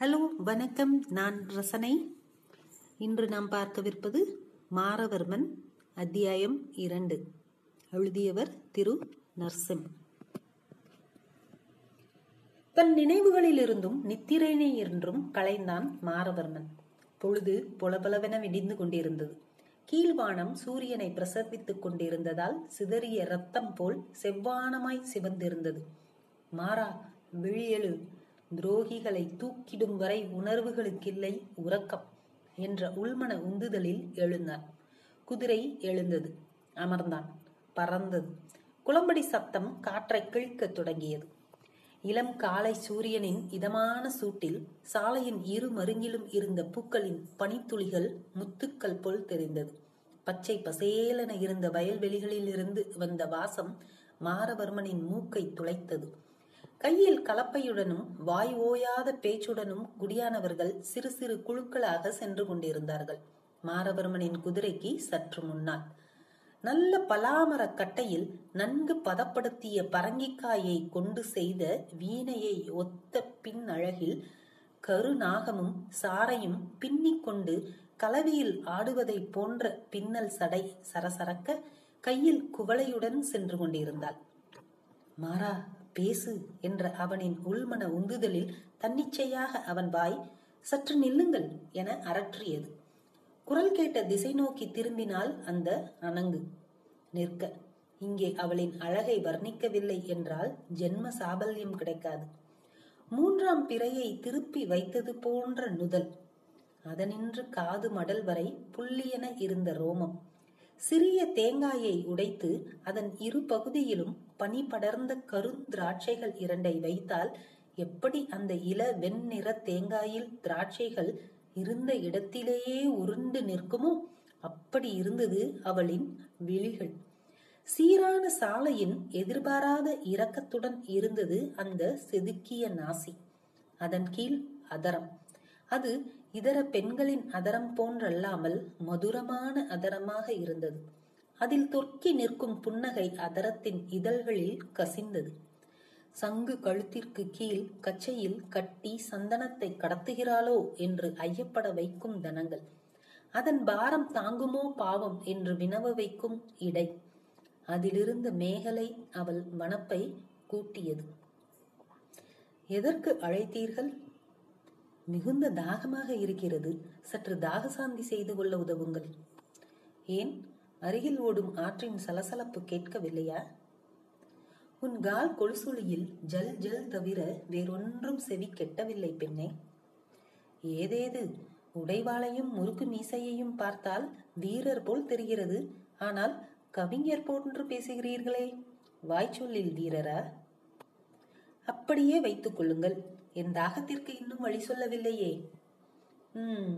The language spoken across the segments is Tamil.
ஹலோ வணக்கம். நான் ரசனை. இன்று நாம் பார்க்கவிருப்பது மாரவர்மன் அத்தியாயம் இரண்டு. எழுதியவர் திரு நர்சிம் தன் நினைவுகளிலிருந்தும் நித்திரைனை என்றும் களைந்தான் மாரவர்மன். பொழுது பொலபலவென விடிந்து கொண்டிருந்தது. கீழ்வானம் சூரியனை பிரசவித்துக் கொண்டிருந்ததால் சிதறிய ரத்தம் போல் செவ்வானமாய் சிவந்திருந்தது. மாறா விழியெழு. துரோகிகளை தூக்கிடும் வரை உணர்வுகளுக்கில்லை உறக்கம் என்ற உள்மன உந்துதலில் எழுந்தான் குதிரை எழுந்தது அமர்ந்தான் பறந்தது. குளம்படி சத்தம் காற்றை கிழிக்கத் தொடங்கியது. இளம் காலை சூரியனின் இதமான சூட்டில் சாலையின் இரு மருங்கிலும் இருந்த பூக்களின் பனித்துளிகள் முத்துக்கள் போல் தெரிந்தது. பச்சை பசேலென இருந்த வயல்வெளிகளில் இருந்து வந்த வாசம் மாரவர்மனின் மூக்கை துளைத்தது. கையில் கலப்பையுடனும் வாய் ஓயாத பேச்சுடனும் குடியானவர்கள் சிறு சிறு குழுக்களாக சென்று கொண்டிருந்தார்கள். மாரவர்மனின் குதிரைக்கு சற்று முன்னால். நல்ல பலாமர கட்டையில் நன்கு பதப்படுத்திய பரங்கிக்காயை கொண்டு செய்த வீணையை ஒத்த பின் அழகில் கருநாகமும் சாரையும் பின்னிக் கொண்டு கலவியில் ஆடுவதை போன்ற பின்னல் சடை சரசரக்க கையில் குவளையுடன் சென்று கொண்டிருந்தாள். மாறா பேசு என்ற அவனின் உள்மன உந்துதலில் தன்னிச்சையாக அவன் வாய் சற்று நில்லுங்கள் என அரற்றியது. குரல் கேட்ட திசை நோக்கி திரும்பினால் அந்த அணங்கு. நிற்க இங்கே அவளின் அழகை வர்ணிக்கவில்லை என்றால் ஜென்ம சாபல்யம் கிடைக்காது. மூன்றாம் பிறையை திருப்பி வைத்தது போன்ற நுதல். அதனின்று காது மடல் வரை புள்ளியென இருந்த ரோமம். சிறிய தேங்காயை உடைத்து அதன் இரு பகுதியிலும் பனி படர்ந்த கருந்திராட்சைகள் இரண்டை வைத்தால் எப்படி அந்த இள வெண்ணிற தேங்காயில் திராட்சைகள் இருந்த இடத்திலேயே உருண்டு நிற்குமோ? அப்படி இருந்தது அவளின் விழிகள். சீரான சாலையின் எதிர்பாராத இரக்கத்துடன் இருந்தது அந்த செதுக்கிய நாசி. அதன் கீழ் அதரம். அது இதர பெண்களின் அதரம் போன்றல்லாமல் மதுரமான அதரமாக இருந்தது. அதில் தொக்கி நிற்கும் புன்னகை அதரத்தின் இதழ்களில் கசிந்தது. சங்கு கழுத்திற்கு கீழ் கச்சையில் கட்டி சந்தனத்தை கடத்துகிறாளோ என்று ஐயப்பட வைக்கும் தனங்கள். அதன் பாரம் தாங்குமோ பாவம் என்று வினவ வைக்கும் இடை. அதிலிருந்து மேகலை அவள் மனப்பை கூட்டியது. எதற்கு அழைத்தீர்கள்? மிகுந்த தாகமாக இருக்கிறது. சற்று தாகசாந்தி செய்து கொள்ள உதவுங்கள். ஏன்? அருகில் ஓடும் ஆற்றின் சலசலப்பு கேட்கவில்லையா? உன் கால் கொலுசுளியில் ஜல் ஜல் தவிர வேறொன்றும் செவி கெட்டவில்லை பெண்ணே. ஏதேது? உடைவாளையும் முறுக்கு மீசையையும் பார்த்தால் வீரர் போல் தெரிகிறது. ஆனால் கவிஞர் போன்று பேசுகிறீர்களே. வாய்ச்சொல்லில் வீரரா? அப்படியே வைத்துக் கொள்ளுங்கள். என் தாகத்திற்கு இன்னும் வழி சொல்லவில்லையே. ம்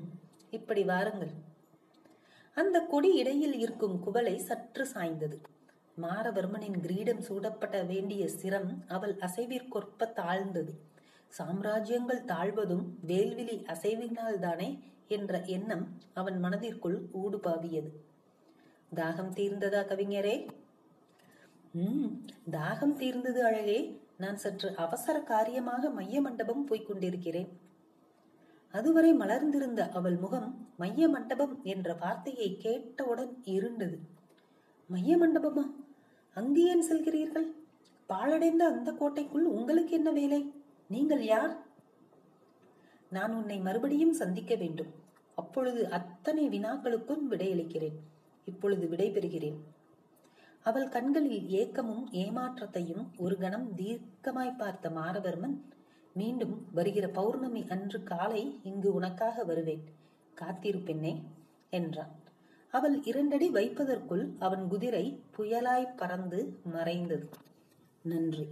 இப்படி வாருங்கள். அந்த கொடி இடையில் இருக்கும் குவளை சற்று சாய்ந்தது. மாரவர்மனின் கிரீடம் சூடப்பட வேண்டிய சிரம் அவள் அசைவிற்கொற்ப தாழ்ந்தது. சாம்ராஜ்யங்கள் தாழ்வதும் வேல்விழி அசைவினால் தானே என்ற எண்ணம் அவன் மனதிற்குள் ஊடுபாவியது. தாகம் தீர்ந்ததா கவிஞரே? உம் தாகம் தீர்ந்தது அழகே. நான் சற்று அவசர காரியமாக மைய மண்டபம் போய்க் கொண்டிருக்கிறேன். அதுவரை மலர்ந்திருந்த அவள் முகம் மைய மண்டபம் என்ற வார்த்தையை கேட்டவுடன் இருண்டது மைய மண்டபமா அங்கு ஏன் செல்கிறீர்கள்? பாழடைந்த அந்த கோட்டைக்குள் உங்களுக்கு என்ன வேலை? நீங்கள் யார்? நான் உன்னை மறுபடியும் சந்திக்க வேண்டும். அப்பொழுது அத்தனை வினாக்களுக்கும் விடையளிக்கிறேன். இப்பொழுது விடைபெறுகிறேன். அவள் கண்களில் ஏக்கமும் ஏமாற்றத்தையும் ஒரு கணம் தீர்க்கமாய் பார்த்த மாரவர்மன் மீண்டும் வருகிற பௌர்ணமி அன்று காலை இங்கு உனக்காக வருவேன். காத்திருப்பெண்ணே என்றான். அவள் இரண்டடி வைப்பதற்குள் அவன் குதிரை புயலாய் பறந்து மறைந்தது. நன்றி.